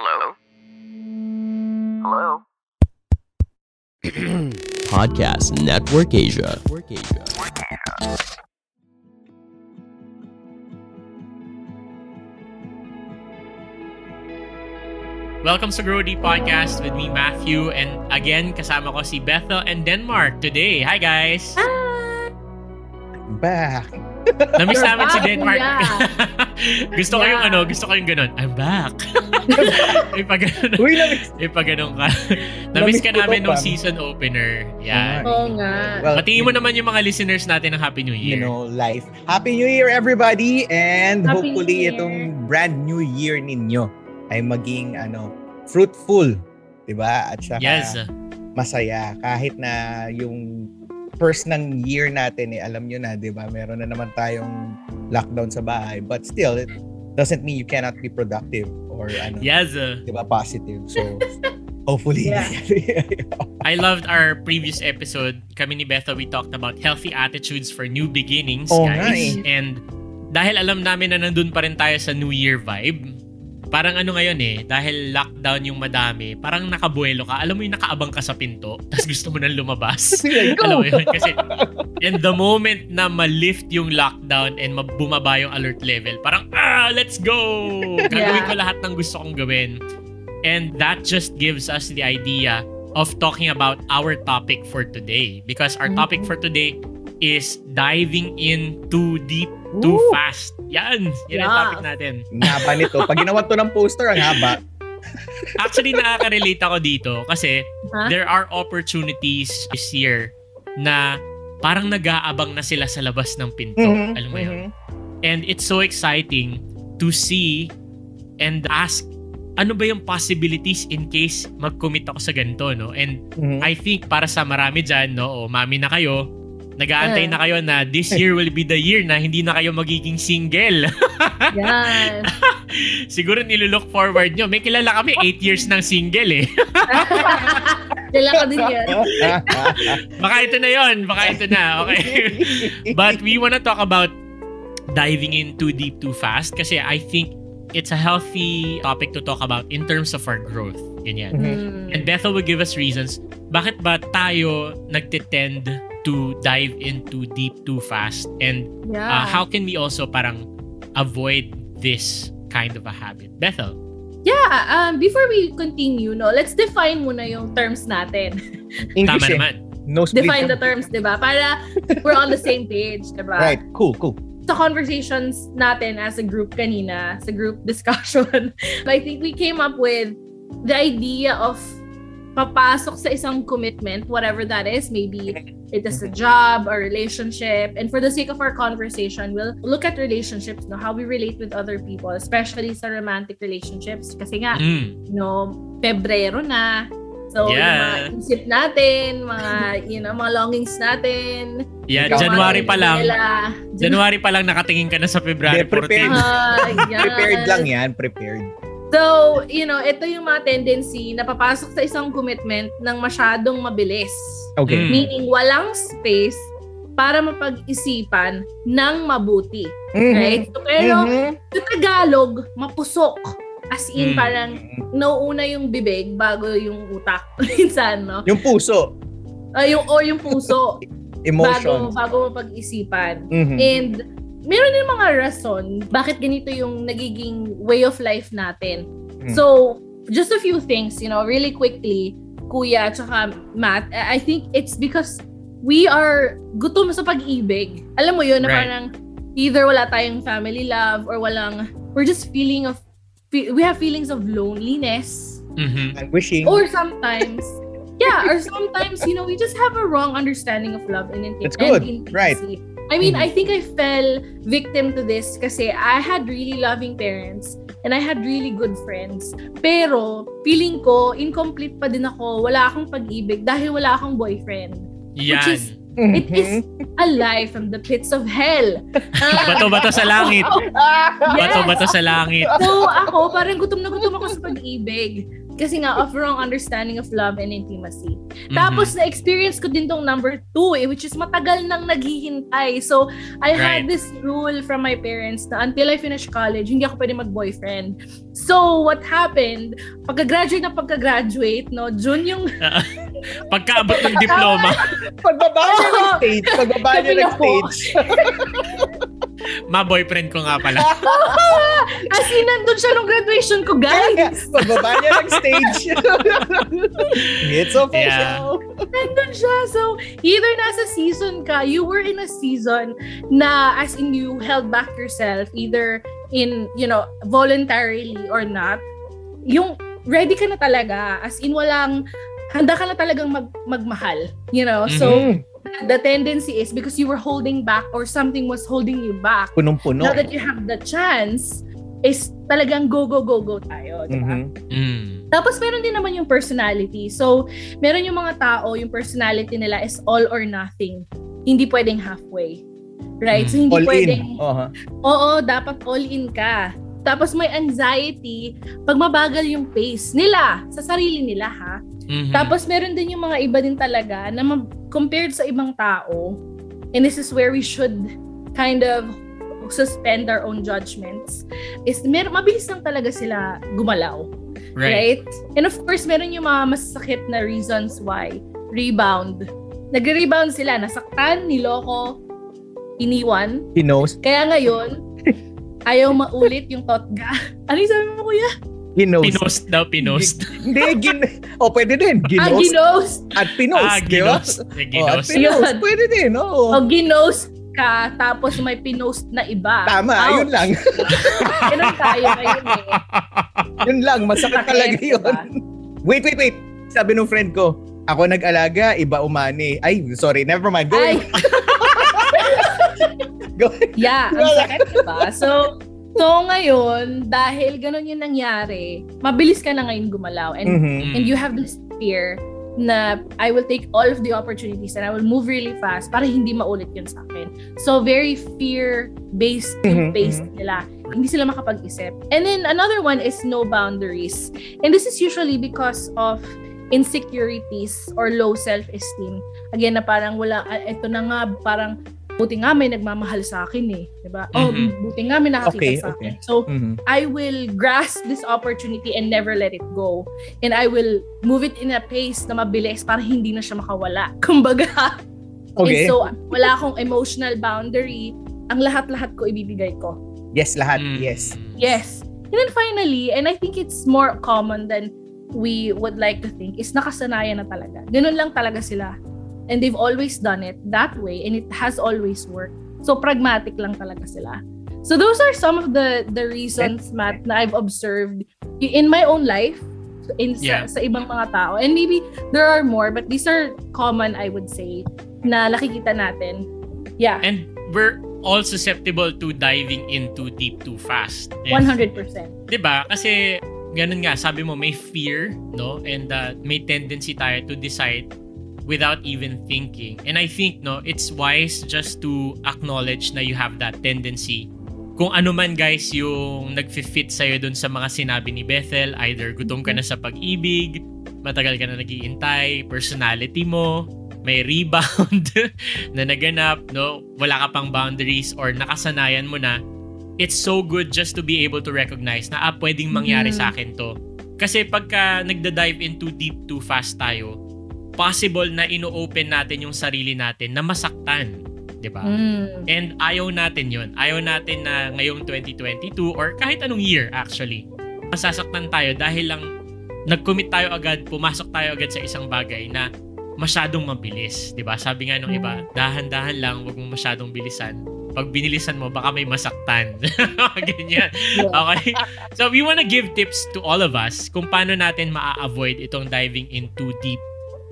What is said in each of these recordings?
Hello? Hello? Podcast Network Asia. Welcome sa Grow Deep Podcast with me, Matthew. And again, kasama ko si Bethel and Denmark today. Hi, guys! Hi! Back. Namiss namin si Denmark. gusto ko yung Yeah. ano, gusto ko yung ganun. I'm back. Ipaganon. Uy, namiss. Ipaganon ka. Namiss ka Namiss ko namin nung season opener. Yan. Oo nga. Well, Batiin mo naman yung mga listeners natin ng Happy New you Year. know, life. Happy New Year, everybody! And Happy hopefully, itong brand new year ninyo ay maging ano fruitful. Diba? At saka Yes. masaya. Kahit na yung first ng year natin, eh, alam nyo na, di ba? Meron na naman tayong lockdown sa bahay. But still, it doesn't mean you cannot be productive or ano, Yes. di ba, positive. So, hopefully, Yeah. I loved our previous episode. Kami ni Betha, we talked about healthy attitudes for new beginnings, nga guys. eh. And dahil alam namin na nandun pa rin tayo sa New Year vibe, parang ano ngayon eh, dahil lockdown yung madami, parang nakabuelo ka. Alam mo yung nakaabang ka sa pinto, tapos gusto mo nang lumabas. Alam mo yun? Kasi, and the moment na ma-lift yung lockdown and mab- bumaba yung alert level, parang, ah, let's go! Gagawin Yeah. ko lahat ng gusto kong gawin. And that just gives us the idea of talking about our topic for today. Because our topic for today is diving in too deep, too Woo! fast. Yan! Yan ang Yeah. topic natin. Ang haba nito. Pag ginawa to ng poster, ang haba. Actually, nakaka-relate ako dito kasi Ha? there are opportunities this year na parang nag-aabang na sila sa labas ng pinto. Mhm, Alam mo yun? mhm. And it's so exciting to see and ask ano ba yung possibilities in case mag-commit ako sa ganito, no? And Mhm. I think para sa marami dyan, no, o mami na kayo, nag-aantay na kayo na this year will be the year na hindi na kayo magiging single. Yan. Siguro nilulook forward nyo. May kilala kami, 8 years ng single eh. Kailan ko din yan. Baka ito na yon, baka ito na. Okay. But we wanna talk about diving in too deep too fast kasi I think it's a healthy topic to talk about in terms of our growth. Ganyan. Hmm. And Bethel will give us reasons bakit ba tayo nagtitend to dive in too deep too fast and Yeah. uh, how can we also parang avoid this kind of a habit? Bethel. Yeah, um, before we continue, no, let's define muna yung terms natin. Tama English eh. naman. Nosebleed Define ka. the terms, di ba? Para we're on the same page, di ba? Right. Cool, cool. Sa conversations natin as a group kanina, sa group discussion, I think we came up with the idea of papasok sa isang commitment, whatever that is, maybe it is a job or relationship. And for the sake of our conversation, we'll look at relationships, no, how we relate with other people, especially sa romantic relationships. Kasi nga, Mm. you know, Pebrero na. So, Yeah. yung mga isip natin, mga, you know, mga longings natin. Yeah, Ikaw, January pa lang. nila. January pa lang nakatingin ka na sa February Hindi, prepared. 14. Ah, yan. Prepared lang yan. Prepared. So, you know, ito yung mga tendency na papasok sa isang commitment ng masyadong mabilis. Okay. Mm. Meaning, walang space para mapag-isipan ng mabuti. Mhm. Right? So, pero, Mhm. sa Tagalog, mapusok. As in, Mm. parang nauuna yung bibig bago yung utak. Minsan, no? Yung puso. Ah, yung, or yung puso bago, Emotions. bago mapag-isipan. Mhm. And meron din mga rason bakit ganito yung nagiging way of life natin. Hmm. So, just a few things, you know, really quickly, Kuya at Matt, I think it's because we are gutom sa pag-ibig. Alam mo yun, na Right. parang either wala tayong family love or walang, we're just feeling of, we have feelings of loneliness. Mhm. I'm wishing. Or sometimes, yeah, or sometimes, you know, we just have a wrong understanding of love and, inti- That's good. and Right. I mean. I think I fell victim to this kasi I had really loving parents and I had really good friends. Pero, feeling ko, incomplete pa din ako. Wala akong pag-ibig dahil wala akong boyfriend. Yan. is- It is Mhm. a lie from the pits of hell. Bato-bato sa langit. yes. Bato-bato sa langit. So, ako, parang gutom na gutom ako sa pag-ibig. Kasi nga of wrong understanding of love and intimacy. Mhm. Tapos na-experience ko din tong number two eh, which is matagal nang naghihintay. So, I had Right. this rule from my parents na until I finish college, hindi ako pwede mag-boyfriend. So, what happened, pagka-graduate na pagka-graduate, no, June yung Pagkaabot ng diploma, Pagbaba niya ng stage. Pagbaba niya ng stage. ma-boyfriend ko nga pala. As in, nandun siya nung graduation ko, guys. Pagbaba niya ng stage. It's official. Nandun siya. So, either nasa season ka, you were in a season na as in you held back yourself, either in, you know, voluntarily or not, yung ready ka na talaga. As in, walang, handa ka na talagang mag, magmahal. You know? So, Mm. The tendency is because you were holding back or something was holding you back. Punong-puno. Now that you have the chance, is talagang go, go, go, go tayo. di ba? Mhm. Mm. Tapos meron din naman yung personality. So, meron yung mga tao, yung personality nila is all or nothing. Hindi pwedeng halfway. Right? So, hindi All pwedeng, in. Uh-huh. oo, dapat all in ka. Tapos may anxiety pag mabagal yung pace nila, sa sarili nila ha. Mhm. Tapos meron din yung mga iba din talaga na ma- compared sa ibang tao, and this is where we should kind of suspend our own judgments, is mer mabilis lang talaga sila gumalaw. right. Right? And of course, meron yung mga masakit na reasons why. Rebound. Nagre-rebound sila. Nasaktan, niloko, iniwan. He knows. Kaya ngayon, ayaw maulit yung totga. Ano yung sabi mo, kuya? Knows. Pinost daw, pinost. Hindi, gin... O, pwede din. Ah, Ginos ginos. at pinos. Ah, di ba? ginost. Oh, at ginost. pinos. Yun. Pwede din, oo. O ginos ka, tapos may pinost na iba. Tama, Ouch. yun lang. Ganun tayo ngayon eh. yun lang, masakit Sakit, talaga yun. diba? Wait, wait, wait. Sabi nung friend ko, ako nag-alaga, iba umani. Ay, sorry, never mind. Go. Ay, Go. yeah, ang sakit diba? So, so ngayon, dahil ganun yung nangyari, mabilis ka na ngayon gumalaw. And Mhm. and you have this fear na I will take all of the opportunities and I will move really fast para hindi maulit yun sa akin. So, very fear-based yung Mhm, pace nila. Hindi sila makapag-isip. And then, another one is no boundaries. And this is usually because of insecurities or low self-esteem. Again, na parang wala, ah, eto na nga, parang buti nga may nagmamahal sa akin eh. Diba? Oh, Mhm. buti nga may nakakita Okay, sa okay. akin. So, Mhm. I will grasp this opportunity and never let it go. And I will move it in a pace na mabilis para hindi na siya makawala. Kumbaga. Okay. And so, wala akong emotional boundary. Ang lahat-lahat ko ibibigay ko. yes, lahat. Mm. Yes. Yes. And then finally, and I think it's more common than we would like to think, is nakasanayan na talaga. Ganun lang talaga sila. And they've always done it that way and it has always worked. So pragmatic lang talaga sila. So those are some of the the reasons, Matt, na I've observed in my own life, in Yeah. sa, sa ibang mga tao. And maybe there are more, but these are common, I would say, na nakikita natin. Yeah, And we're all susceptible to diving in too deep too fast. And 100%. 'di ba? Kasi ganun nga, sabi mo may fear, no? And uh, may tendency tayo to decide without even thinking. And I think no, it's wise just to acknowledge na you have that tendency. Kung ano man guys yung nagfi-fit sa'yo dun sa mga sinabi ni Bethel, either gutom ka na sa pag-ibig, matagal ka na nagiintay, personality mo, may rebound na naganap, no? Wala ka pang boundaries or nakasanayan mo na it's so good just to be able to recognize na ah, pwedeng mangyari Mhm. sa akin to. Kasi pagka nagda-dive in too deep, too fast tayo, possible na ino-open natin yung sarili natin na masaktan. 'di ba? Mm. And ayaw natin yon. Ayaw natin na ngayong 2022 or kahit anong year actually, masasaktan tayo dahil lang nag-commit tayo agad, pumasok tayo agad sa isang bagay na masyadong mabilis. 'di ba? Sabi nga nung iba, dahan-dahan lang, wag mong masyadong bilisan. Pag binilisan mo, baka may masaktan. Ganyan. Okay? So we wanna give tips to all of us kung paano natin maa-avoid itong diving in too deep,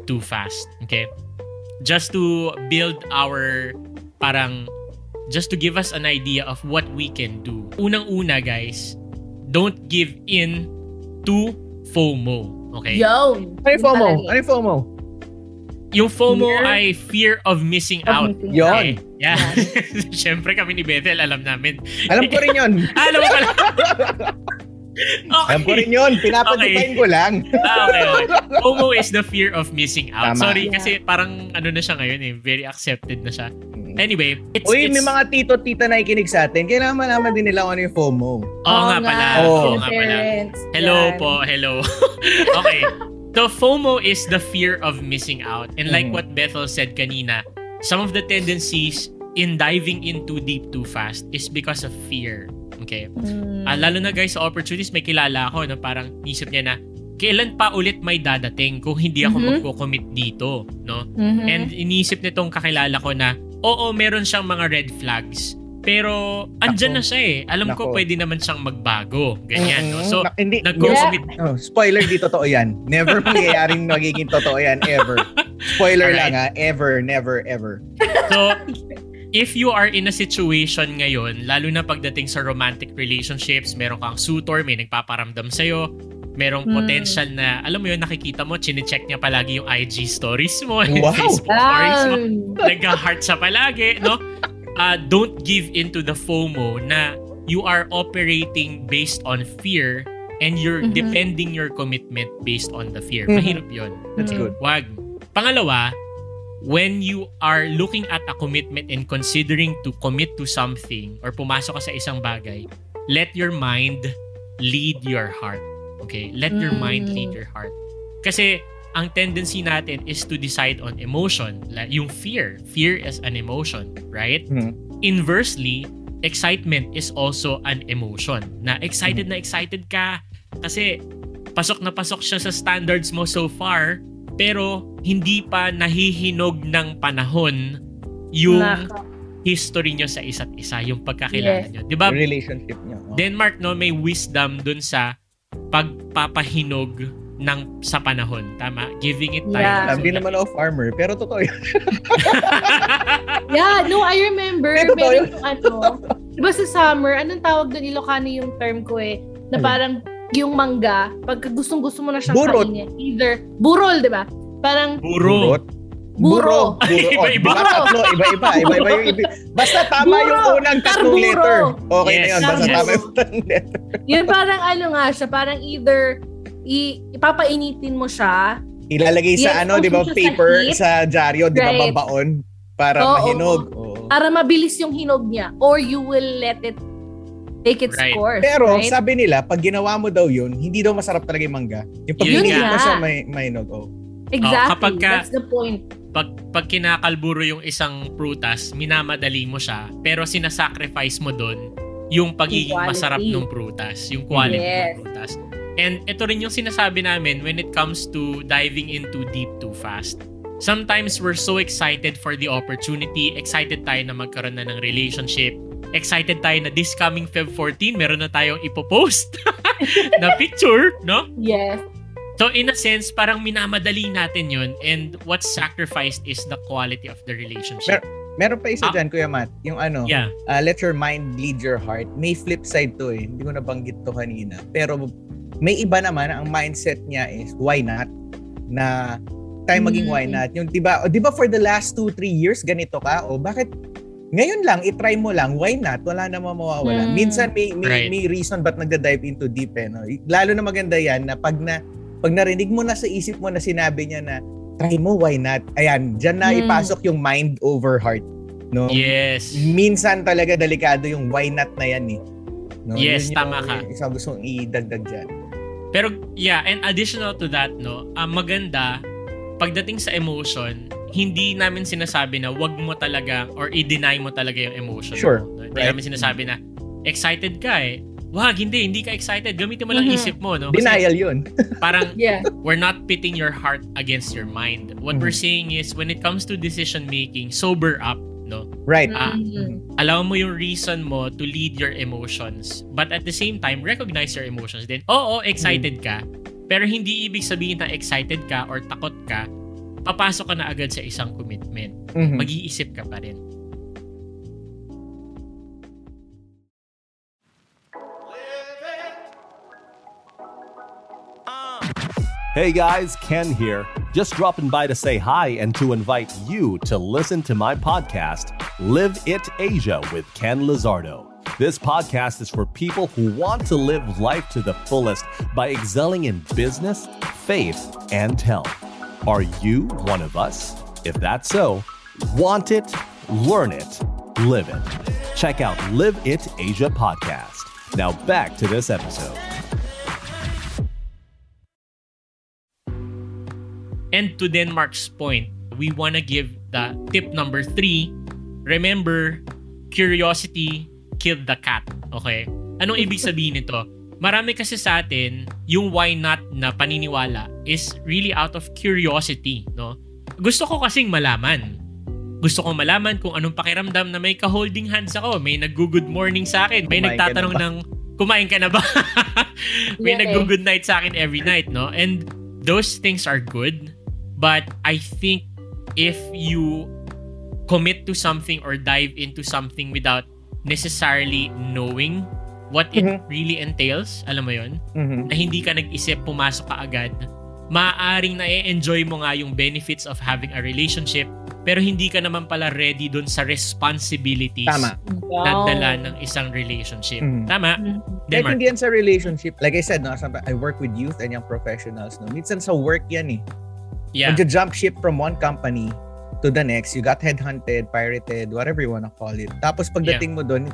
too fast. Okay? Just to build our parang just to give us an idea of what we can do. Unang-una, guys, don't give in to FOMO. Okay? Yo! Ano yung FOMO? Ano yung FOMO? Yung FOMO Fear? ay fear of missing Of out. missing Yun. Okay. Yeah. Siyempre kami ni Bethel, alam namin. Alam ko rin yun. Ah, alam mo pala. Alam ko rin yun. Pinapadupin ko lang. Ah, okay, okay. FOMO is the fear of missing out. Tama. Sorry, Yeah. kasi parang ano na siya ngayon eh. Very accepted na siya. Anyway, it's... Uy, it's may mga tito-tita na ikinig sa atin. Kailangan malaman din nila kung ano yung FOMO. Oo nga pala. Oo. Yung nga pala. Hello Yan. po, hello. okay. So FOMO is the fear of missing out. And like Mhm. what Bethel said kanina, some of the tendencies in diving in too deep too fast is because of fear. Okay? Mm. Ah, lalo na guys sa opportunities, may kilala ako na parang isip niya na kailan pa ulit may dadating kung hindi ako Mhm. magko-commit dito, no? Mhm. And inisip nitong kakilala ko na, oo, meron siyang mga red flags. Pero andyan Nako. na siya eh. Alam ko Nako. pwede naman siyang magbago. Ganyan, no? Mm, So, na- hindi, nagko-commit. Oh, spoiler, di totoo yan. Never mangyayaring magiging totoo yan, ever. Spoiler Alright. lang ha, ever, never, ever. So, if you are in a situation ngayon, lalo na pagdating sa romantic relationships, meron kang suitor, may nagpaparamdam sa'yo, merong Hmm. potential na, alam mo yun, nakikita mo, chinecheck niya palagi yung IG stories mo, Wow. Facebook stories mo, Yan. nagka-heart siya palagi, no? Uh, don't give into the FOMO na you are operating based on fear and you're Mhm. depending your commitment based on the fear. Mhm. Mahirap yun. That's Mm. good. Wag. Pangalawa, when you are looking at a commitment and considering to commit to something or pumasok ka sa isang bagay, let your mind lead your heart. Okay? Let your mind Mm. lead your heart. Kasi ang tendency natin is to decide on emotion. Like yung fear. Fear is an emotion, right? Mhm. Inversely, excitement is also an emotion. Na excited na excited ka kasi pasok na pasok siya sa standards mo so far pero hindi pa nahihinog ng panahon yung Nako. history nyo sa isa't isa, yung pagkakilala Yes. nyo. Di ba? Relationship niyo. oh. Denmark no may wisdom dun sa pagpapahinog ng sa panahon. Tama? Giving it time. Yeah. Sabi naman ako farmer, pero totoo yun. Yeah, no, I remember. Totoo Meron yung ano, di ba sa summer, anong tawag doon, Ilocano yung term ko eh, na Ano? parang yung mangga, pag gustong gusto mo na siyang Burot. kainin, either, burol, di ba? Parang, Buro. Burot. Buro. Buro. Oh, Iba-iba. tatlo? Iba-iba. Iba-iba yung ibi- Basta tama Buro. yung unang tatlong letter. Okay na Yes. yun. Basta Yes. tama yung letter. yun parang ano nga siya, parang either, i- ipapainitin mo siya, Ilalagay sa Yes, ano, di ba, siya sa paper heat. sa dyaryo, di ba, Right. babaon para Oo. mahinog. Oo. para mabilis yung hinog niya, or you will let it take its Right. course. Pero right? sabi nila, pag ginawa mo daw yun, hindi daw masarap talaga yung mangga. Yung pag Yun nga. mo siya, may, mahinog. Oh. exactly, kapag ka- that's the point. pag, pag kinakalburo yung isang prutas, minamadali mo siya, pero sinasacrifice mo doon yung pagiging Yung quality. masarap ng prutas, yung quality Yes. ng prutas. And ito rin yung sinasabi namin when it comes to diving into deep too fast. Sometimes we're so excited for the opportunity, excited tayo na magkaroon na ng relationship, excited tayo na this coming Feb 14, meron na tayong ipopost na picture, no? Yes. So in a sense, parang minamadali natin yun and what's sacrificed is the quality of the relationship. Meron pa isa Ah. dyan, Kuya Matt. Yung ano, yeah. uh, let your mind lead your heart. May flip side to eh. Hindi ko nabanggit to kanina. Pero may iba naman, ang mindset niya is, why not? Na tayo maging why Mm. not? Yung, di ba, o, di ba for the last 2-3 years, ganito ka? O bakit ngayon lang, itry mo lang, why not? Wala namang mawawala. Mm. Minsan may, may, Right. may reason ba't nagda-dive into deep eh. No? Lalo na maganda yan na pag na pag narinig mo na sa isip mo na sinabi niya na try mo, why not? Ayan, dyan na Mm. ipasok yung mind over heart. No? Yes. minsan talaga delikado yung why not na yan eh. No? Yes, Yun yung tama ka. Isang gustong idagdag dyan. Pero yeah, and additional to that, no, ang maganda, pagdating sa emotion, hindi namin sinasabi na wag mo talaga or i-deny mo talaga yung emotion Sure. mo. No? Hindi Right. namin sinasabi na excited ka eh. Wag, hindi, hindi ka excited. Gamitin mo lang Mhm. isip mo, no? Kasi Denial yun. parang Yeah. we're not pitting your heart against your mind. What Mhm. we're saying is when it comes to decision making, sober up, no? Right. Ah. Mhm. allow mo yung reason mo to lead your emotions. But at the same time, recognize your emotions din. Oo, excited ka. Pero hindi ibig sabihin na excited ka or takot ka, papasok ka na agad sa isang commitment. Mhm. Mag-iisip ka pa rin. Hey guys, Ken here. Just dropping by to say hi and to invite you to listen to my podcast, Live It Asia with Ken Lizardo. This podcast is for people who want to live life to the fullest by excelling in business, faith, and health. Are you one of us? If that's so, want it, learn it, live it. Check out Live It Asia podcast. Now back to this episode. And to Denmark's point, we want to give the tip number three. Remember, curiosity killed the cat. Okay? Anong ibig sabihin nito? Marami kasi sa atin, yung why not na paniniwala is really out of curiosity, no? Gusto ko kasing malaman. Gusto ko malaman kung anong pakiramdam na may ka-holding hands ako, may nag-good morning sa akin, may Kumain nagtatanong ng kumain ka na ba? may Yeah, eh. nag-good night sa akin every night, no? And those things are good, but I think if you commit to something or dive into something without necessarily knowing what it Mhm. really entails, alam mo yon Mhm. na hindi ka nag-isip, pumasok ka agad, maaaring na-enjoy mo nga yung benefits of having a relationship, pero hindi ka naman pala ready dun sa responsibilities Tama. na dala ng isang relationship. Mhm. Tama? Mhm. Kahit Denmark. hindi yan sa relationship. Like I said, no, I work with youth and young professionals. No? Minsan sa work yan eh. Yeah. When you jump ship from one company to the next, you got headhunted, pirated, whatever you wanna call it. Tapos pagdating mo doon,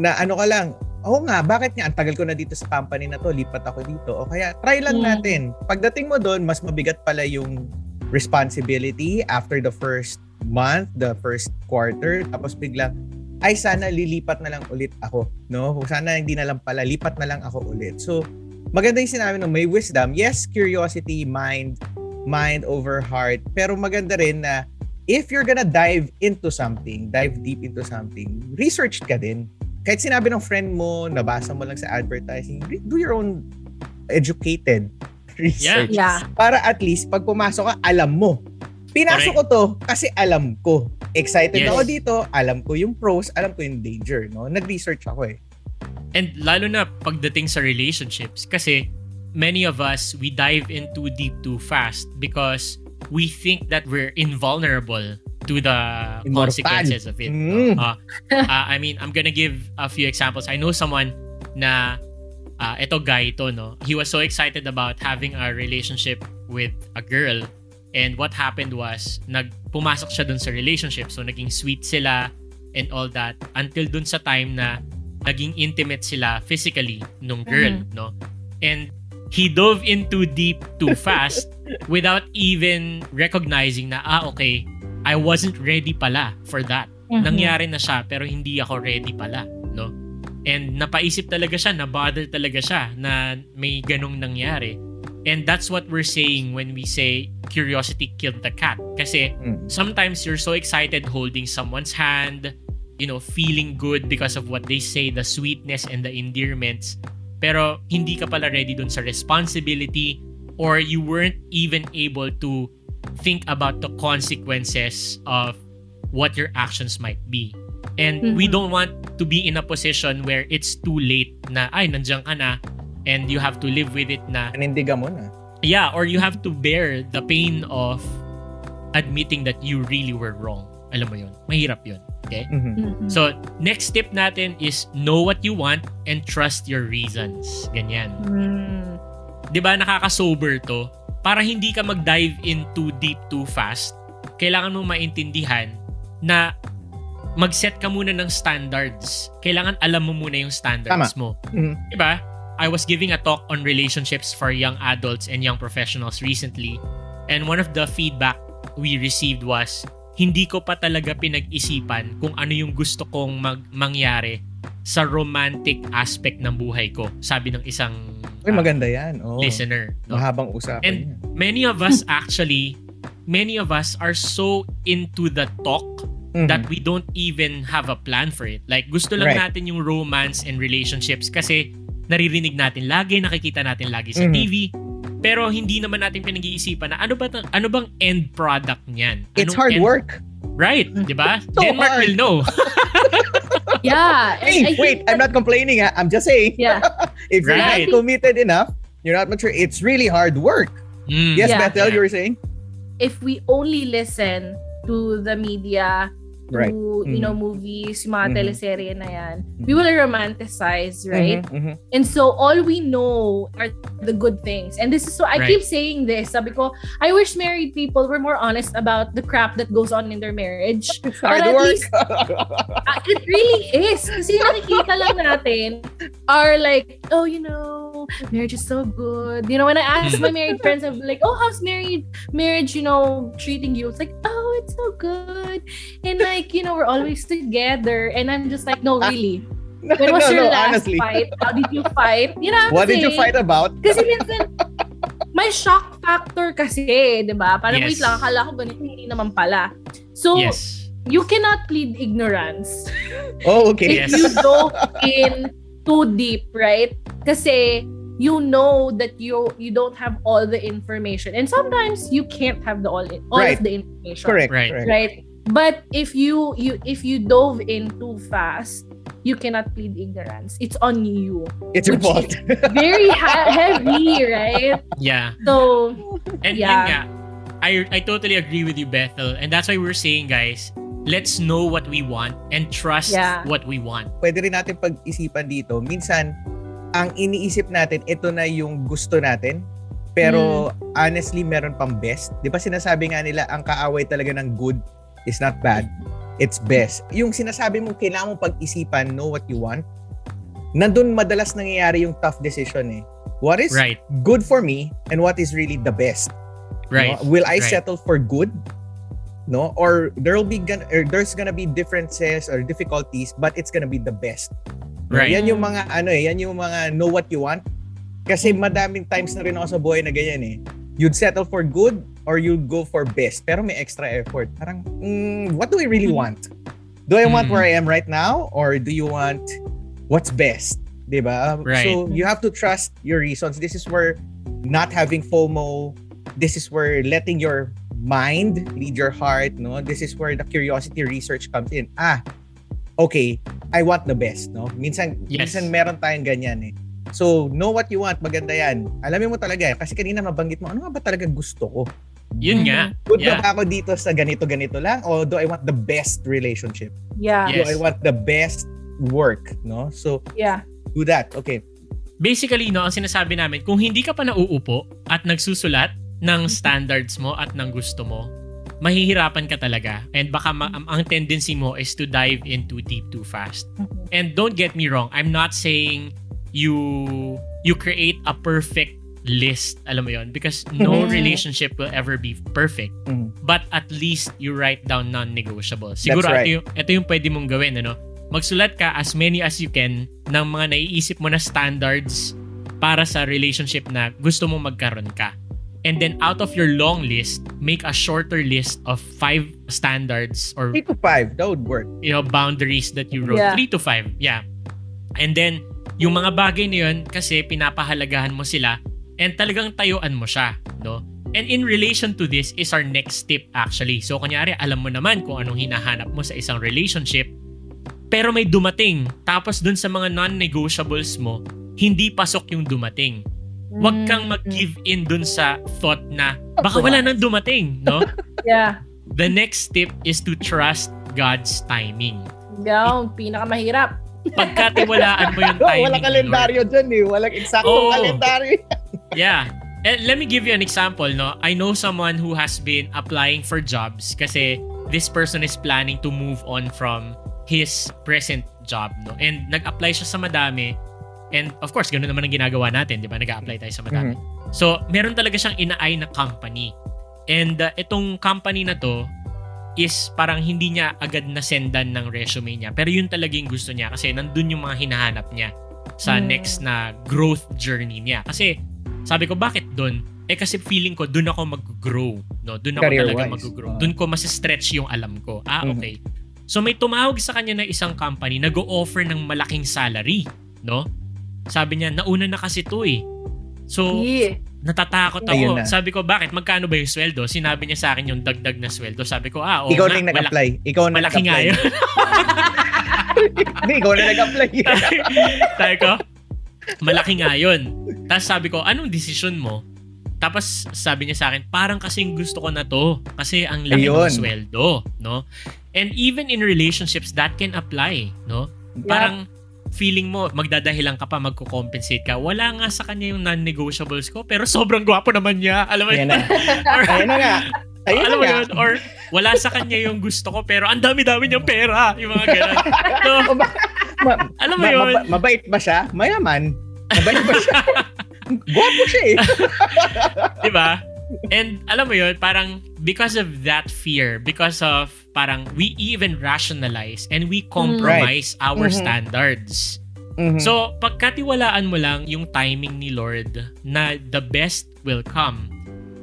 na ano ka lang, oo nga, bakit nga, ang tagal ko na dito sa company na to, lipat ako dito. O kaya, try lang Mm. natin. Pagdating mo doon, mas mabigat pala yung responsibility after the first month, the first quarter, tapos biglang, ay sana lilipat na lang ulit ako. No? Sana hindi na lang pala, lipat na lang ako ulit. So, maganda yung sinabi no, may wisdom. Yes, curiosity, mind, mind over heart. Pero maganda rin na if you're gonna dive into something, dive deep into something, research ka din. Kahit sinabi ng friend mo, nabasa mo lang sa advertising, do your own educated research. Yeah. Para at least, pag pumasok ka, alam mo. Pinasok ko to kasi alam ko. Excited Yes. ako dito, alam ko yung pros, alam ko yung danger. No? Nag-research ako eh. And lalo na pagdating sa relationships kasi many of us we dive in too deep too fast because we think that we're invulnerable to the Immortal. consequences of it. Mm. Uh, uh, I mean, I'm gonna give a few examples. I know someone na uh, eto guy ito, no? He was so excited about having a relationship with a girl and what happened was nag pumasok siya dun sa relationship so naging sweet sila and all that until dun sa time na naging intimate sila physically nung girl, no? And he dove in too deep too fast without even recognizing na ah okay, I wasn't ready pala for that. Mhm. Nangyari na siya pero hindi ako ready pala, no? And napaisip talaga siya, na-bother talaga siya na may ganong nangyari. And that's what we're saying when we say curiosity killed the cat. Kasi Mm. sometimes you're so excited holding someone's hand, you know, feeling good because of what they say, the sweetness and the endearments. Pero hindi ka pala ready dun sa responsibility or you weren't even able to think about the consequences of what your actions might be. And we Mhm. don't want to be in a position where it's too late na, ay, nandiyan ka na, and you have to live with it na, Panindigan mo na. yeah, or you have to bear the pain of admitting that you really were wrong. Alam mo yun. Mahirap yun. Okay? Mhm. Mhm. So, next tip natin is know what you want and trust your reasons. Ganyan. Mm. 'Di ba nakaka-sober to? Para hindi ka mag-dive in too deep too fast, kailangan mo maintindihan na mag-set ka muna ng standards. Kailangan alam mo muna yung standards mo. Mhm. 'Di ba? I was giving a talk on relationships for young adults and young professionals recently. And one of the feedback we received was hindi ko pa talaga pinag-isipan kung ano yung gusto kong mag- mangyari sa romantic aspect ng buhay ko. Sabi ng isang Uy, uh, maganda yan. Oh. listener. no? Mahabang usapan And yan. many of us actually, many of us are so into the talk Mhm. that we don't even have a plan for it. Like gusto lang Right. natin yung romance and relationships kasi naririnig natin lagi, nakikita natin lagi sa Mhm. TV. Pero hindi naman natin pinag-iisipan na ano ba ano bang end product niyan? It's Anong hard end- work. Right, 'di ba? So Denmark hard. will know. Yeah. Hey, wait, I'm that- not complaining. I'm just saying. Yeah. if you're Right. not committed enough, you're not mature. It's really hard work. Mm, Yes, Yeah. Bethel, Yeah. you were saying? if we only listen to the media, Right. you know, Mhm. movies, yung mga Mhm. teleserye na yan, we will romanticize, right? Mhm, mhm. And so all we know are the good things. And this is so I Right. keep saying this. Sabi ko, I wish married people were more honest about the crap that goes on in their marriage. Hard at work. least- Ah, it really is. Kasi nakikita lang natin are like, oh, you know, marriage is so good. You know, when I ask my married friends, I'm like, oh, how's married marriage, you know, treating you? It's like, oh, it's so good. And like, you know, we're always together. And I'm just like, no, really. no, When was no, your no, last honestly. fight? How did you fight? You know what What did you fight about? Kasi minsan, may shock factor kasi, di ba? Parang, Yes. wait lang, akala ko ganito, hindi naman pala. So, Yes. you cannot plead ignorance Oh, okay. Yes. if you go in too deep, right? Kasi you know that you you don't have all the information. And sometimes you can't have the all, all Right. of the information. Correct. Right. correct. Right? But if you you if you dove in too fast, you cannot plead ignorance. It's on you. It's your fault. Very ha- heavy, right? Yeah. So, And Yeah. yun nga, I, I totally agree with you, Bethel. And that's why we're saying, guys, let's know what we want and trust Yeah. what we want. Pwede rin natin pag-isipan dito. Minsan, ang iniisip natin, ito na yung gusto natin. Pero honestly, meron pang best. Di ba sinasabi nga nila, ang kaaway talaga ng good is not bad. It's best. Yung sinasabi mo, kailangan mong pag-isipan, know what you want. Nandun madalas nangyayari yung tough decision eh. What is Right. good for me and what is really the best? Right. No? Will I Right. settle for good? No? Or there'll be gonna, or there's gonna be differences or difficulties, but it's gonna be the best. Right. Yan yung mga ano eh, yan yung mga know what you want. Kasi madaming times na rin ako sa buhay na ganyan eh. You'd settle for good or you'd go for best. Pero may extra effort. Parang, mm, what do I really want? Do I want Mhm. where I am right now? Or do you want what's best? Diba? Right. So, you have to trust your reasons. This is where not having FOMO, this is where letting your mind lead your heart, no? This is where the curiosity research comes in. Ah, okay, I want the best, no? Minsan, Yes. minsan meron tayong ganyan eh. So, know what you want, maganda yan. Alamin mo talaga eh. Kasi kanina mabanggit mo, ano nga ba talaga gusto ko? Yun nga. Good Yeah. ba ako dito sa ganito-ganito lang? O do I want the best relationship? yeah. Yes. Do I want the best work? No? So, Yeah. do that. Okay. Basically, no, ang sinasabi namin, kung hindi ka pa nauupo at nagsusulat ng standards mo at ng gusto mo, mahihirapan ka talaga. And baka ma- ang, tendency mo is to dive in too deep too fast. And don't get me wrong, I'm not saying you you create a perfect list, alam mo yon because no Mhm. relationship will ever be perfect. Mhm. But at least you write down non-negotiable. Siguro right. ito, yung, ito yung pwede mong gawin, ano? Magsulat ka as many as you can ng mga naiisip mo na standards para sa relationship na gusto mong magkaroon ka. And then out of your long list, make a shorter list of five standards or Three to five, that would work. you know boundaries that you wrote. Yeah. Three to five, yeah. And then yung mga bagay na yun kasi pinapahalagahan mo sila and talagang tayuan mo siya, no? And in relation to this is our next tip actually. So kunyari alam mo naman kung anong hinahanap mo sa isang relationship pero may dumating tapos dun sa mga non-negotiables mo hindi pasok yung dumating. Huwag kang Mm. mag-give in dun sa thought na baka wala nang dumating, no? Yeah. The next tip is to trust God's timing. Yung pinakamahirap. Pagkatiwalaan mo yung timing Walang ni kalendaryo dyan eh. Walang eksaktong Oo. kalendaryo. Yeah. And let me give you an example, no? I know someone who has been applying for jobs kasi this person is planning to move on from his present job, no? And nag-apply siya sa madami. And of course, ganoon naman ang ginagawa natin, di ba? Nag-apply tayo sa madami. So, meron talaga siyang inaay na company. And uh, itong company na to is parang hindi niya agad na sendan ng resume niya. Pero yun talaga yung gusto niya kasi nandun yung mga hinahanap niya sa Mm. next na growth journey niya. Kasi sabi ko, bakit dun? Eh kasi feeling ko dun ako mag-grow. No? Dun ako Career-wise. talaga mag-grow. Oo. Dun ko mas-stretch yung alam ko. Ah, Mhm. okay. So may tumawag sa kanya na isang company nag-o-offer ng malaking salary. No? Sabi niya, nauna na kasi to eh. So, Yeah. natatakot ako. na. Sabi ko, bakit? Magkano ba yung sweldo? Sinabi niya sa akin yung dagdag na sweldo. Sabi ko, ah, oo ikaw nga, na yung malaki- nag-apply. Ikaw na Malaki nga nag-apply. yun. Hindi, ikaw na nag-apply. sabi ko, malaki nga yun. Tapos sabi ko, anong decision mo? Tapos sabi niya sa akin, parang kasing gusto ko na to. Kasi ang laki Ayun. ng sweldo. No? And even in relationships, that can apply, no? Parang feeling mo, magdadahilan ka pa, magko-compensate ka. Wala nga sa kanya yung non-negotiables ko, pero sobrang gwapo naman niya. Alam mo yun? na. Or, Ayun na nga. Ayun alam mo yun? Or wala sa kanya yung gusto ko, pero ang dami-dami niyang pera. Yung mga ganun. So, ma- alam mo ma- yun? maba- mabait ba siya? Mayaman. Mabait ba siya? Gwapo siya eh. Di ba? And alam mo yun, parang because of that fear, because of parang we even rationalize and we compromise our Mhm. standards. Mhm. So, pagkatiwalaan mo lang yung timing ni Lord na the best will come.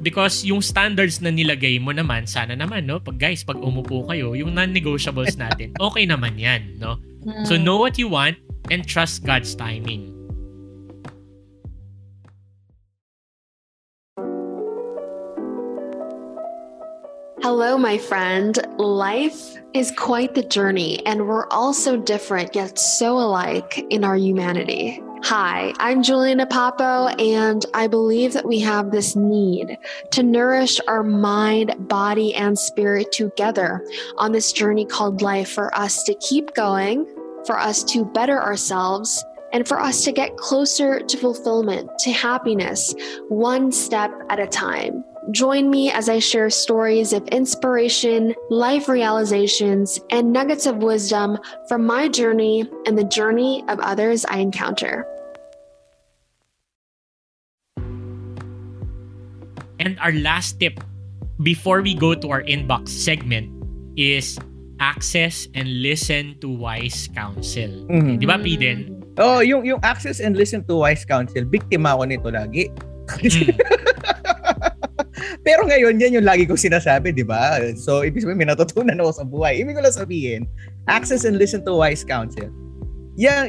Because yung standards na nilagay mo naman, sana naman, no? Pag guys, pag umupo kayo, yung non-negotiables natin, okay naman yan, no? So, Mm. know what you want and trust God's timing. Hello, my friend. Life is quite the journey, and we're all so different yet so alike in our humanity. Hi, I'm Juliana Papo, and I believe that we have this need to nourish our mind, body, and spirit together on this journey called life for us to keep going, for us to better ourselves, and for us to get closer to fulfillment, to happiness, one step at a time. Join me as I share stories of inspiration, life realizations, and nuggets of wisdom from my journey and the journey of others I encounter. And our last tip before we go to our inbox segment is access and listen to wise counsel. Mhm. Di ba, Piden? Oh, yung yung access and listen to wise counsel, biktima ako nito lagi. Mm. Pero ngayon, yan yung lagi kong sinasabi, di ba? So, ibig sabihin, may natutunan ako sa buhay. Ibig ko lang sabihin, access and listen to wise counsel. Yeah,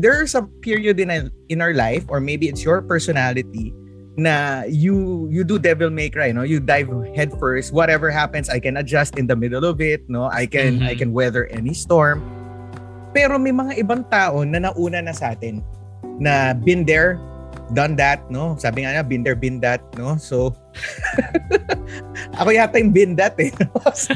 there's a period in, in our life, or maybe it's your personality, na you you do devil may cry, no? You dive head first. Whatever happens, I can adjust in the middle of it, no? I can Mhm. I can weather any storm. Pero may mga ibang tao na nauna na sa atin na been there, done that, no? Sabi nga niya, been there, been that, no? So, ako yata yung been that eh. so,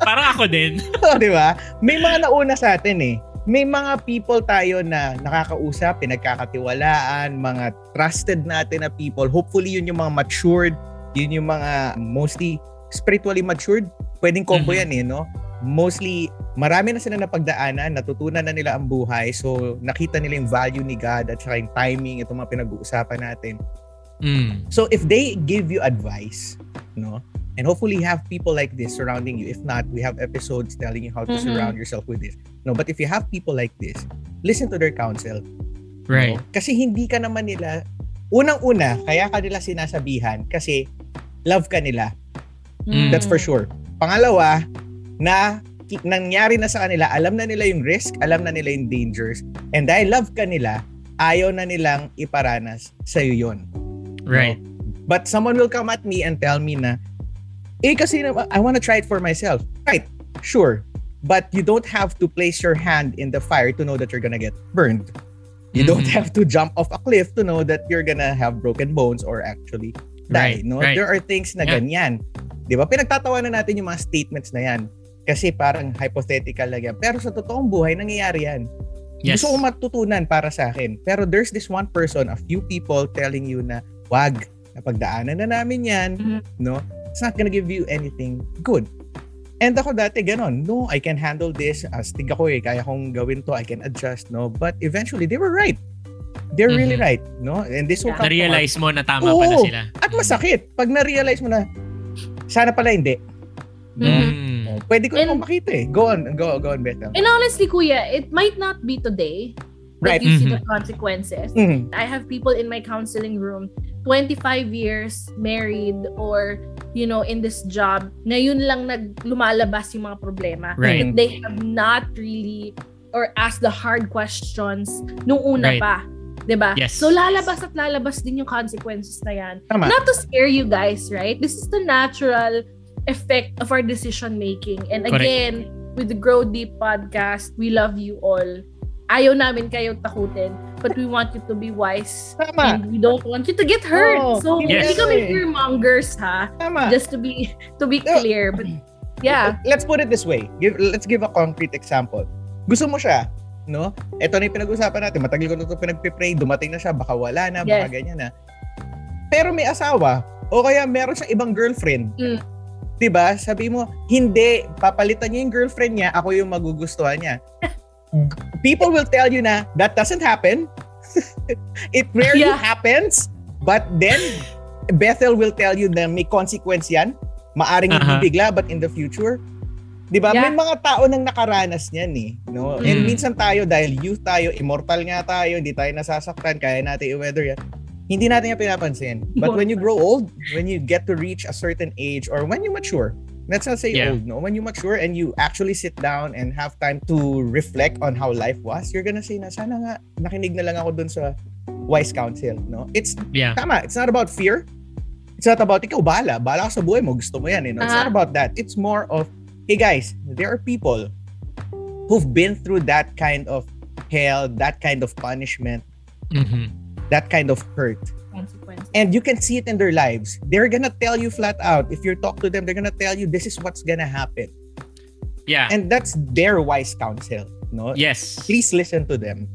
Parang ako din. di ba? May mga nauna sa atin eh. May mga people tayo na nakakausap, pinagkakatiwalaan, mga trusted natin na people. Hopefully, yun yung mga matured, yun yung mga mostly spiritually matured. Pwedeng combo Mhm. yan eh, no? Mostly, marami na sila napagdaanan, natutunan na nila ang buhay. So, nakita nila yung value ni God at saka yung timing, itong mga pinag-uusapan natin. Mm. So if they give you advice, no, and hopefully you have people like this surrounding you. If not, we have episodes telling you how to Mhm. surround yourself with this. No, but if you have people like this, listen to their counsel. Right. no? Kasi hindi ka naman nila unang-una, kaya ka nila sinasabihan kasi love ka nila. Mm. That's for sure. Pangalawa, na nangyari na sa kanila, alam na nila yung risk, alam na nila yung dangers, and dahil love ka nila, ayaw na nilang iparanas sa iyo yun. Right. But someone will come at me and tell me na, eh kasi I want to try it for myself. Right, sure. But you don't have to place your hand in the fire to know that you're gonna get burned. You don't Mhm. have to jump off a cliff to know that you're gonna have broken bones or actually die. Right, no? right. There are things na Yeah. ganyan. Di ba? Pinagtatawanan natin yung mga statements na yan. Kasi parang hypothetical lang yan. Pero sa totoong buhay, nangyayari yan. Yes. Gusto ko matutunan para sa akin. Pero there's this one person, a few people telling you na, wag, napagdaanan na namin yan, Mhm. no? It's not gonna give you anything good. And ako dati ganon, no, I can handle this. Astig ako eh, kaya kong gawin to, I can adjust, no? But eventually, they were right. They're really Mhm. right, no? And this will come from Na-realize mo na tama Oo. pala sila. at masakit. Pag na-realize mo na, sana pala hindi. No? Mm. Pwede ko And- naman makita eh. Go on, go, go on, Bethel. And honestly, kuya, it might not be today Right. that you see Mhm. the consequences. Mhm. I have people in my counseling room, 25 years married or, you know, in this job, na yun lang nag lumalabas yung mga problema. Right. That they have not really or asked the hard questions nung una Right. pa. 'Di ba? Yes. So lalabas at lalabas din yung consequences na yan. Tama. Not to scare you guys, right? This is the natural effect of our decision making. And Correct. again, with the Grow Deep podcast, we love you all. Ayaw namin kayo takutin, but we want you to be wise. Tama. And we don't want you to get hurt. Oo, so, yes. hindi kami eh. fear mongers, ha? Tama. Just to be to be Yeah. clear. But Yeah. Let's put it this way. Give, let's give a concrete example. Gusto mo siya, no? Ito na yung pinag-usapan natin. Matagal ko na ito pinagpipray. Dumating na siya. Baka wala na. Baka Yes. ganyan na. Pero may asawa. O kaya meron siyang ibang girlfriend. Mm. 'Di ba? Sabi mo, hindi. Papalitan niya yung girlfriend niya. Ako yung magugustuhan niya. People will tell you na that doesn't happen. It rarely Yeah. happens. But then, Bethel will tell you na may consequence yan. Maaring hindi Aha. bigla, but in the future. Di ba? Yeah. May mga tao nang nakaranas niyan eh. No? And Mm. minsan tayo, dahil youth tayo, immortal nga tayo, hindi tayo nasasaktan, kaya natin i-weather yan. Hindi natin yung pinapansin. But when you grow old, when you get to reach a certain age, or when you mature, let's not say Yeah. old, no? When you mature and you actually sit down and have time to reflect on how life was, you're gonna say na, sana nga, nakinig na lang ako dun sa wise counsel, no? It's Yeah. Tama, it's not about fear. It's not about ikaw, bahala. Bahala ka sa buhay mo. Gusto mo yan. You know? It's not Aha. about that. It's more of, hey guys, there are people who've been through that kind of hell, that kind of punishment, Mhm. That kind of hurt. Consequence. And you can see it in their lives. They're gonna tell you flat out. If you talk to them, they're gonna tell you this is what's gonna happen. Yeah. And that's their wise counsel. No? yes. Please listen to them.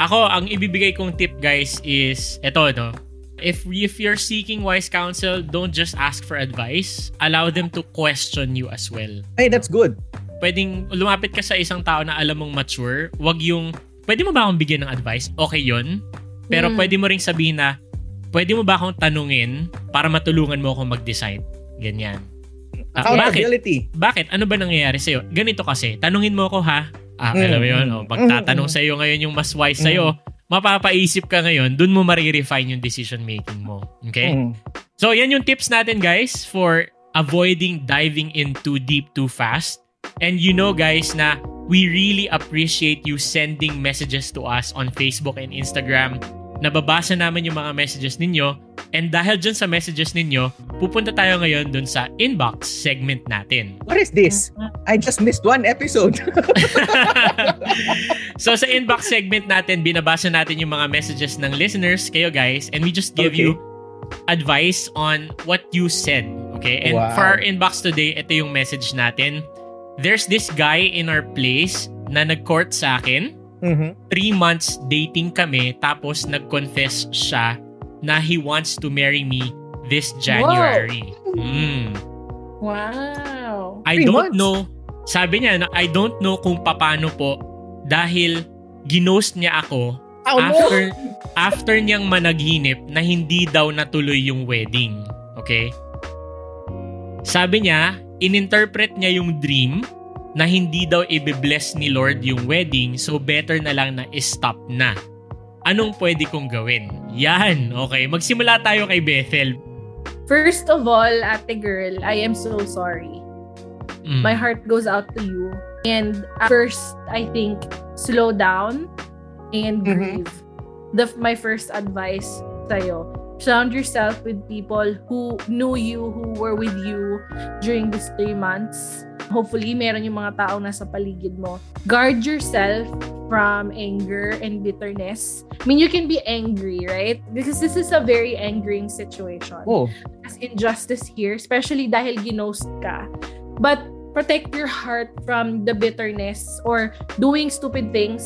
Ako, ang ibibigay kong tip guys is, eto no, if, if you're seeking wise counsel, don't just ask for advice. Allow them to question you as well. Hey, that's good. Pwedeng lumapit ka sa isang tao na alam mong mature, wag yung, pwede mo ba akong bigyan ng advice? Okay yon Pero Mm. pwede mo ring sabihin na, pwede mo ba akong tanungin para matulungan mo akong mag-decide? Ganyan. Ah, bakit? Accountability. Bakit? Ano ba nangyayari sa'yo? Ganito kasi, tanungin mo ako ha. Ah, Mm. alam mo yun, oh, magtatanong Mm. sa'yo ngayon yung mas wise sa'yo, mapapaisip ka ngayon, dun mo marirefine yung decision making mo. Okay? Mm. So, yan yung tips natin guys for avoiding diving in too deep too fast. And you know guys na we really appreciate you sending messages to us on Facebook and Instagram. Nababasa namin yung mga messages ninyo. And dahil dyan sa messages ninyo, pupunta tayo ngayon dun sa inbox segment natin. What is this? I just missed one episode. so sa inbox segment natin, binabasa natin yung mga messages ng listeners, kayo guys, and we just give Okay. you advice on what you said. Okay? And Wow. for our inbox today, ito yung message natin. There's this guy in our place na nag-court sa akin. Mhm. Three months dating kami, tapos nag-confess siya na he wants to marry me this January. Mm. Wow. I Three don't months? know. Sabi niya, na, I don't know kung paano po dahil ginost niya ako Oh, no. after after niyang managinip na hindi daw natuloy yung wedding. Okay? Sabi niya, ininterpret niya yung dream na hindi daw i-bless ni Lord yung wedding so better na lang na stop na. Anong pwede kong gawin? Yan, okay. Magsimula tayo kay Bethel. First of all, ate girl, I am so sorry. Mm. My heart goes out to you. And first, I think, slow down and Mhm. grieve. The, my first advice sa'yo, surround yourself with people who knew you, who were with you during these three months. Hopefully, meron yung mga tao nasa paligid mo. Guard yourself from anger and bitterness. I mean, you can be angry, right? Because this is a very angering situation Oh, as injustice here, especially dahil ginost ka. But protect your heart from the bitterness or doing stupid things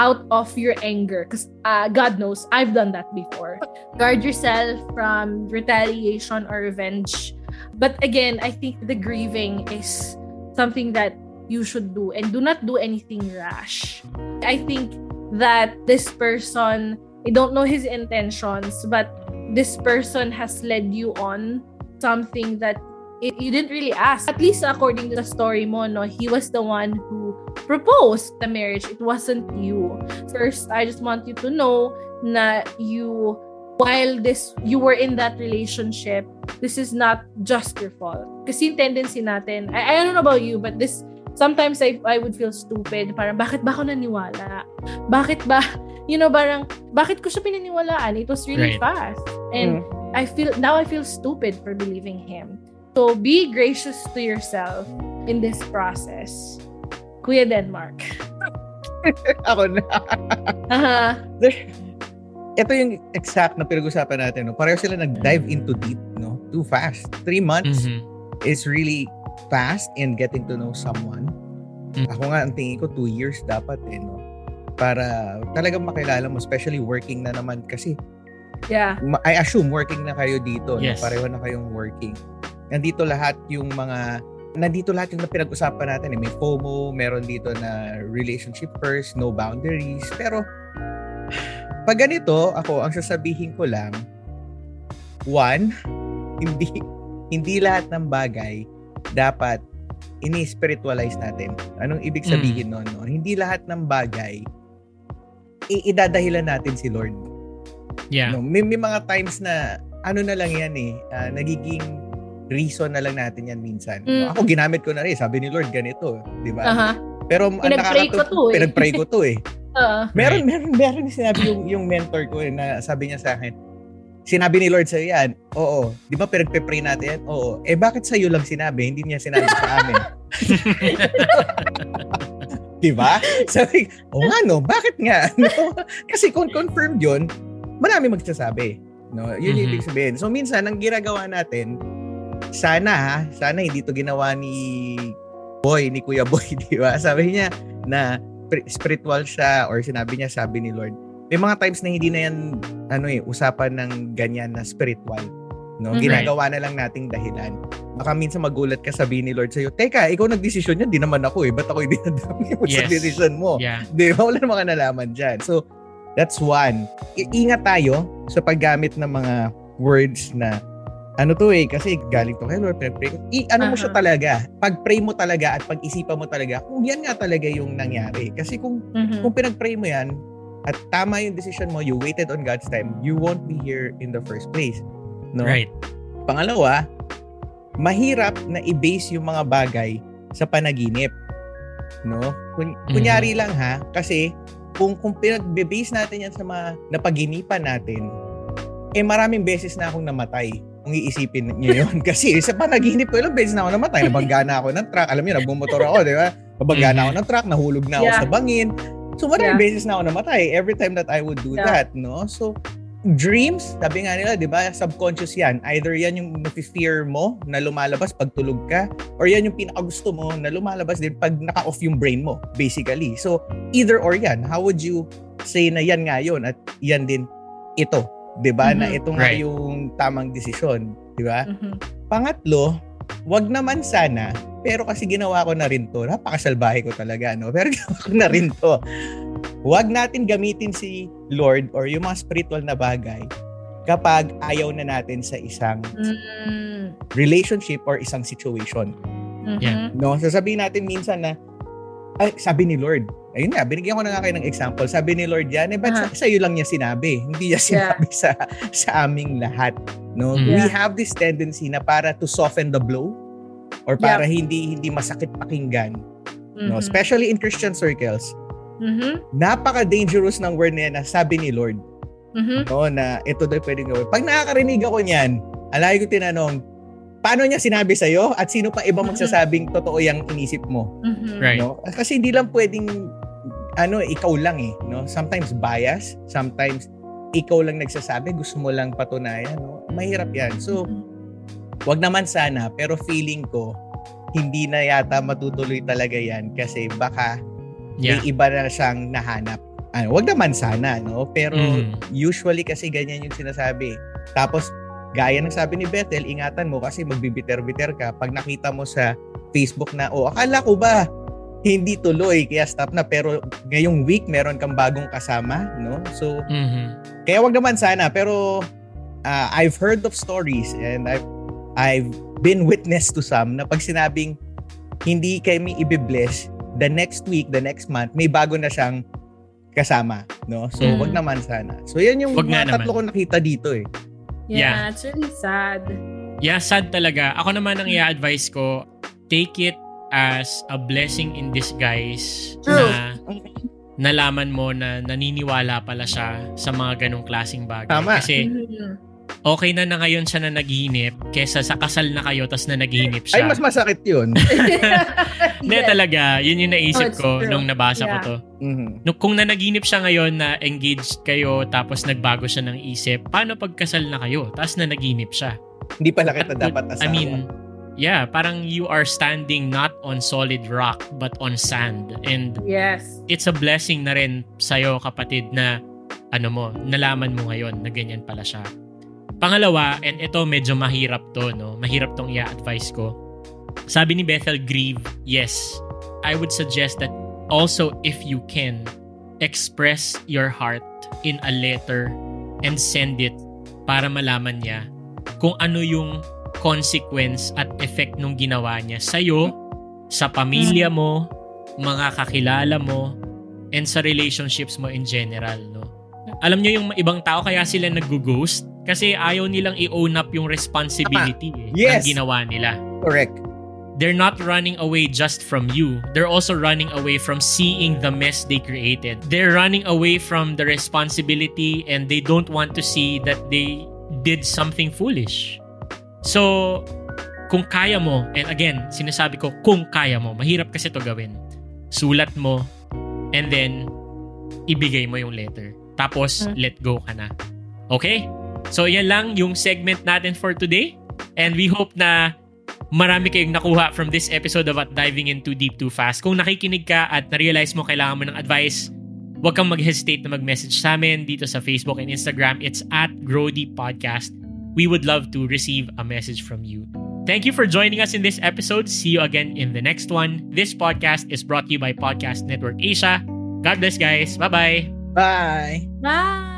out of your anger. Because uh, God knows, I've done that before. Guard yourself from retaliation or revenge. But again, I think the grieving is something that you should do and do not do anything rash. I think that this person, I don't know his intentions, but this person has led you on something that it, you didn't really ask. At least according to the story mo, no, he was the one who proposed the marriage. It wasn't you. First, I just want you to know na you while this you were in that relationship, this is not just your fault. Kasi yung tendency natin, I, I don't know about you, but this sometimes I I would feel stupid. Parang bakit ba ako naniwala? Bakit ba you know, parang, bakit ko siya pinaniwalaan? It was really Right. fast. And I feel, now I feel stupid for believing him. So, be gracious to yourself in this process. Kuya Denmark. ako na. Aha. Ito yung exact na pinag-usapan natin. No? Pareho sila nag-dive into deep, no? Too fast. Three months Mhm. is really fast in getting to know someone. Mm. Ako nga, ang tingin ko, two years dapat eh, no? Para talagang makilala mo, especially working na naman kasi Yeah. I assume working na kayo dito, Yes. no? pareho na kayong working. Nandito lahat yung mga nandito lahat yung na pinag-usapan natin eh. May FOMO, meron dito na relationship first, no boundaries. Pero pag ganito, ako ang sasabihin ko lang one, hindi hindi lahat ng bagay dapat ini-spiritualize natin. Anong ibig Mm. sabihin nun? No? Hindi lahat ng bagay i- idadahilan natin si Lord. Yeah. No, may, may mga times na ano na lang yan eh, ah, nagiging reason na lang natin yan minsan. No, Mm. Ako ginamit ko na rin, sabi ni Lord ganito, di ba? Aha. Pero ang Pinag-pray ko to eh. Pinag-pray ko to eh. Uh, Meron, meron, meron yung sinabi yung, yung mentor ko eh, na sabi niya sa akin, sinabi ni Lord sa'yo yan, oo. Di ba pinagpe-pray natin yan? Oo. Eh bakit sa'yo lang sinabi? Hindi niya sinabi sa amin. di ba? Sabi, o nga no, bakit nga? No? Kasi kung confirmed yun, marami magsasabi. No? Yun yung Mhm. ibig sabihin. So minsan, ang ginagawa natin, sana ha, sana hindi to ginawa ni Boy, ni Kuya Boy, di ba? Sabi niya na spiritual siya or sinabi niya, sabi ni Lord. May mga times na hindi na yan, ano eh, usapan ng ganyan na spiritual. No? Mhm. Ginagawa na lang nating dahilan. Baka minsan magulat ka sabihin ni Lord sa'yo, Teka, ikaw nagdesisyon yan, di naman ako eh. Ba't ako dinadami mo sa Yes. decision mo? Yeah. Di ba? Wala namang kanalaman dyan. So, that's one. Ingat tayo sa paggamit ng mga words na ano to eh, kasi galing to kay Lord, ko. I, ano mo Aha. siya talaga? Pag-pray mo talaga at pag-isipan mo talaga kung yan nga talaga yung nangyari. Kasi kung, mhm. kung pinag-pray mo yan at tama yung decision mo, you waited on God's time, you won't be here in the first place. No? Right. Pangalawa, mahirap na i-base yung mga bagay sa panaginip. No? Kun- kunyari lang ha, kasi kung kung pinag-base natin yan sa mga napaginipan natin, eh maraming beses na akong namatay. Kung iisipin niyo yun. Kasi sa panaginip ko, ilang beses na ako namatay. Nabangga na ako ng truck. Alam niyo, nagmumotor ako, di ba? Nabangga na ako ng truck, nahulog na ako Yeah. sa bangin. So maraming Yeah. beses na ako namatay every time that I would do Yeah. that, no? So dreams, sabi nga nila, di ba, subconscious yan. Either yan yung nafe-fear mo na lumalabas pag tulog ka, or yan yung pinakagusto mo na lumalabas din pag naka-off yung brain mo, basically. So, either or yan. How would you say na yan nga yun at yan din ito? Di ba? Na Mhm. ito nga Right. yung tamang desisyon. Di ba? Mhm. Pangatlo, wag naman sana, pero kasi ginawa ko na rin to. Napakasalbahe ko talaga, no? Pero ginawa ko na rin to. Wag natin gamitin si Lord or yung mga spiritual na bagay kapag ayaw na natin sa isang Mm. relationship or isang situation. Mhm. Yeah. No? Sasabihin natin minsan na, ay, sabi ni Lord, ayun nga, binigyan ko na nga kayo ng example. Sabi ni Lord yan, eh, ba't Aha. sa, sa'yo lang niya sinabi? Hindi niya Yeah. sinabi sa, sa aming lahat. No? Mm. We Yeah. have this tendency na para to soften the blow or para hindi hindi masakit pakinggan. No? Mhm. Especially in Christian circles. Mhm. Napaka-dangerous ng word na yan na sabi ni Lord Mhm. no, na ito daw pwedeng gawin. Pag nakakarinig ako niyan, alay ko tinanong, paano niya sinabi sa'yo at sino pa iba magsasabing totoo yung inisip mo? Mhm. Right. No? Kasi hindi lang pwedeng ano, ikaw lang eh, no? Sometimes bias, sometimes ikaw lang nagsasabi, gusto mo lang patunayan, no? Mahirap 'yan. So, Mhm. wag naman sana, pero feeling ko hindi na yata matutuloy talaga 'yan kasi baka Yeah. may iba na siyang nahanap. Ano, wag naman sana, no? Pero Mhm. usually kasi ganyan yung sinasabi. Tapos, gaya ng sabi ni Bethel, ingatan mo kasi magbibiter-biter ka pag nakita mo sa Facebook na, oh, akala ko ba hindi tuloy, kaya stop na. Pero ngayong week, meron kang bagong kasama, no? So, Mhm. kaya wag naman sana. Pero, ah, I've heard of stories and I've, I've been witness to some na pag sinabing hindi kami ibibless, the next week, the next month, may bago na siyang kasama, no? So, Mm. wag naman sana. So, yan yung Wag mga tatlo ko nakita dito eh. Yeah, it's really sad. Yeah, sad talaga. Ako naman ang i-advise ko, take it as a blessing in disguise True. na nalaman mo na naniniwala pala siya sa mga ganong klaseng bagay. Tama. Kasi Mhm. okay na na ngayon siya na naghihimip kesa sa kasal na kayo tas na naghihimip Ay, siya. mas masakit yun. Hindi Yes. talaga, yun yung naisip Oh, ko true. nung nabasa ko Yeah. to. Mhm. Nung kung nanaginip siya ngayon na engaged kayo tapos nagbago siya ng isip, paano pag kasal na kayo tapos na naginip siya? Hindi pala kita At- dapat asawa. I mean, yeah, parang you are standing not on solid rock but on sand. And Yes. it's a blessing na rin sa'yo kapatid na ano mo, nalaman mo ngayon na ganyan pala siya. Pangalawa, and ito medyo mahirap to, no? Mahirap tong i-advise ko. Sabi ni Bethel Grieve, yes, I would suggest that also if you can, express your heart in a letter and send it para malaman niya kung ano yung consequence at effect nung ginawa niya sa'yo, sa pamilya mo, mga kakilala mo, and sa relationships mo in general, no? Alam niyo yung ibang tao kaya sila nag-ghost kasi ayaw nilang i-own up yung responsibility eh, Yes. ng ginawa nila. Correct. They're not running away just from you. They're also running away from seeing the mess they created. They're running away from the responsibility and they don't want to see that they did something foolish. So, kung kaya mo, and again, sinasabi ko, kung kaya mo, mahirap kasi to gawin. Sulat mo, and then, ibigay mo yung letter. Tapos, Hmm. let go ka na. Okay? So, yan lang yung segment natin for today. And we hope na marami kayong nakuha from this episode about diving in too deep too fast. Kung nakikinig ka at na-realize mo kailangan mo ng advice, huwag kang mag-hesitate na mag-message sa amin dito sa Facebook and Instagram. It's at Grow Deep Podcast. We would love to receive a message from you. Thank you for joining us in this episode. See you again in the next one. This podcast is brought to you by Podcast Network Asia. God bless, guys. Bye-bye. Bye. Bye.